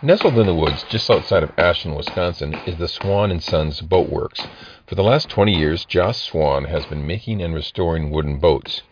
Nestled in the woods just outside of Ashland, Wisconsin, is the Swan and Sons Boat Works. For the last 20 years, Joss Swan has been making and restoring wooden boats.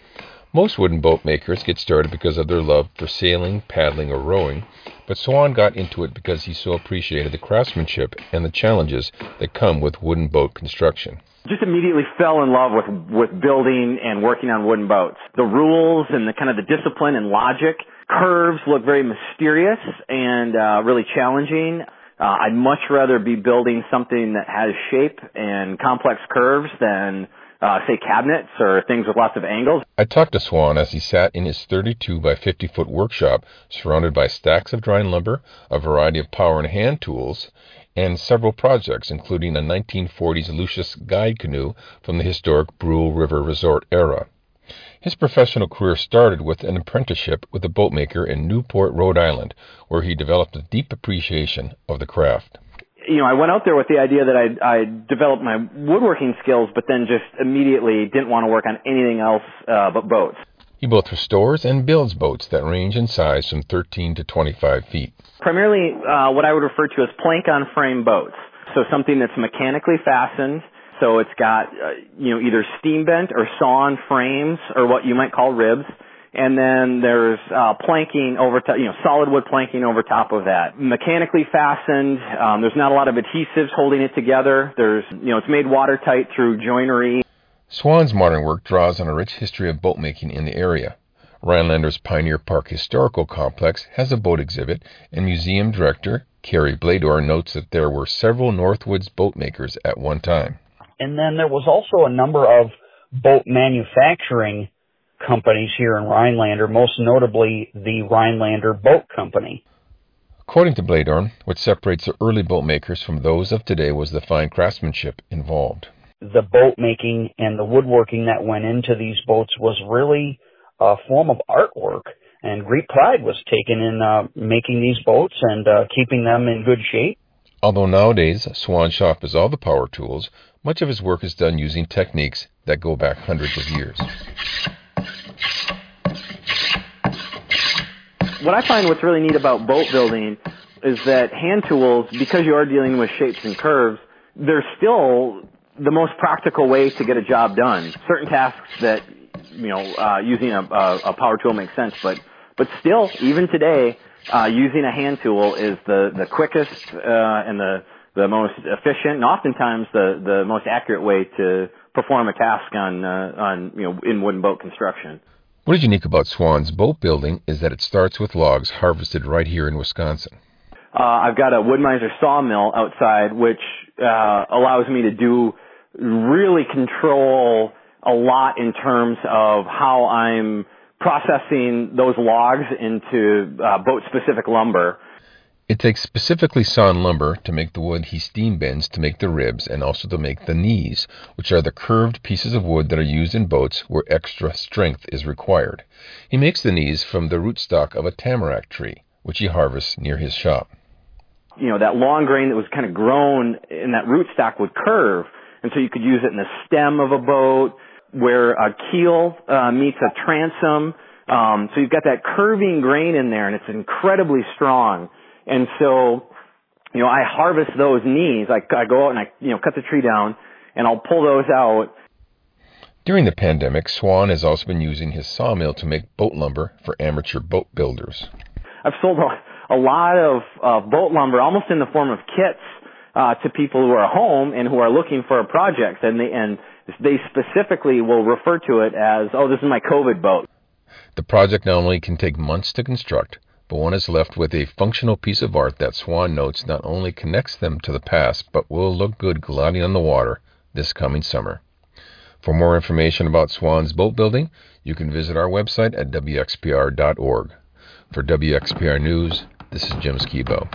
Most wooden boat makers get started because of their love for sailing, paddling, or rowing, but Swan got into it because he so appreciated the craftsmanship and the challenges that come with wooden boat construction just immediately fell in love with with building and working on wooden boats. The rules and the kind of the discipline and logic curves look very mysterious and uh, really challenging. Uh, I'd much rather be building something that has shape and complex curves than, uh, say, cabinets or things with lots of angles. I talked to Swan as he sat in his 32 by 50 foot workshop, surrounded by stacks of drying lumber, a variety of power and hand tools, and several projects, including a 1940s Lucius guide canoe from the historic Brule River Resort era. His professional career started with an apprenticeship with a boatmaker in Newport, Rhode Island, where he developed a deep appreciation of the craft. You know, I went out there with the idea that I I developed my woodworking skills, but then just immediately didn't want to work on anything else uh, but boats. He both restores and builds boats that range in size from 13 to 25 feet. Primarily, uh, what I would refer to as plank on frame boats. So something that's mechanically fastened so it's got, uh, you know, either steam bent or sawn frames or what you might call ribs. And then there's uh, planking over top, you know, solid wood planking over top of that. Mechanically fastened. Um, there's not a lot of adhesives holding it together. There's, you know, it's made watertight through joinery. Swan's modern work draws on a rich history of boat making in the area. Rhinelander's Pioneer Park Historical Complex has a boat exhibit, and museum director Carrie Blador notes that there were several Northwoods boat makers at one time. And then there was also a number of boat manufacturing companies here in Rhinelander, most notably the Rhinelander Boat Company. According to Bladorn, what separates the early boat makers from those of today was the fine craftsmanship involved. The boat making and the woodworking that went into these boats was really a form of artwork, and great pride was taken in uh, making these boats and uh, keeping them in good shape. Although nowadays Swan Shop has all the power tools, much of his work is done using techniques that go back hundreds of years. What I find what's really neat about boat building is that hand tools, because you are dealing with shapes and curves, they're still the most practical way to get a job done. Certain tasks that, you know, uh, using a, a, power tool makes sense, but, but still, even today, uh, using a hand tool is the, the quickest, uh, and the, the most efficient and oftentimes the, the most accurate way to perform a task on, uh, on, you know, in wooden boat construction. What is unique about Swan's boat building is that it starts with logs harvested right here in Wisconsin. Uh, I've got a Wood-Mizer sawmill outside, which uh, allows me to do really control a lot in terms of how I'm processing those logs into uh, boat-specific lumber. It takes specifically sawn lumber to make the wood he steam bends to make the ribs and also to make the knees, which are the curved pieces of wood that are used in boats where extra strength is required. He makes the knees from the rootstock of a tamarack tree, which he harvests near his shop. You know, that long grain that was kind of grown in that rootstock would curve, and so you could use it in the stem of a boat where a keel uh, meets a transom. Um, so you've got that curving grain in there, and it's incredibly strong. And so, you know, I harvest those knees. I, I go out and I, you know, cut the tree down and I'll pull those out. During the pandemic, Swan has also been using his sawmill to make boat lumber for amateur boat builders. I've sold a, a lot of uh, boat lumber almost in the form of kits uh, to people who are home and who are looking for a project, and they and they specifically will refer to it as, "Oh, this is my COVID boat." The project not only can take months to construct, but one is left with a functional piece of art that Swan notes not only connects them to the past, but will look good gliding on the water this coming summer. For more information about Swan's boat building, you can visit our website at wxpr.org. For WXPR News, this is Jim Skibo.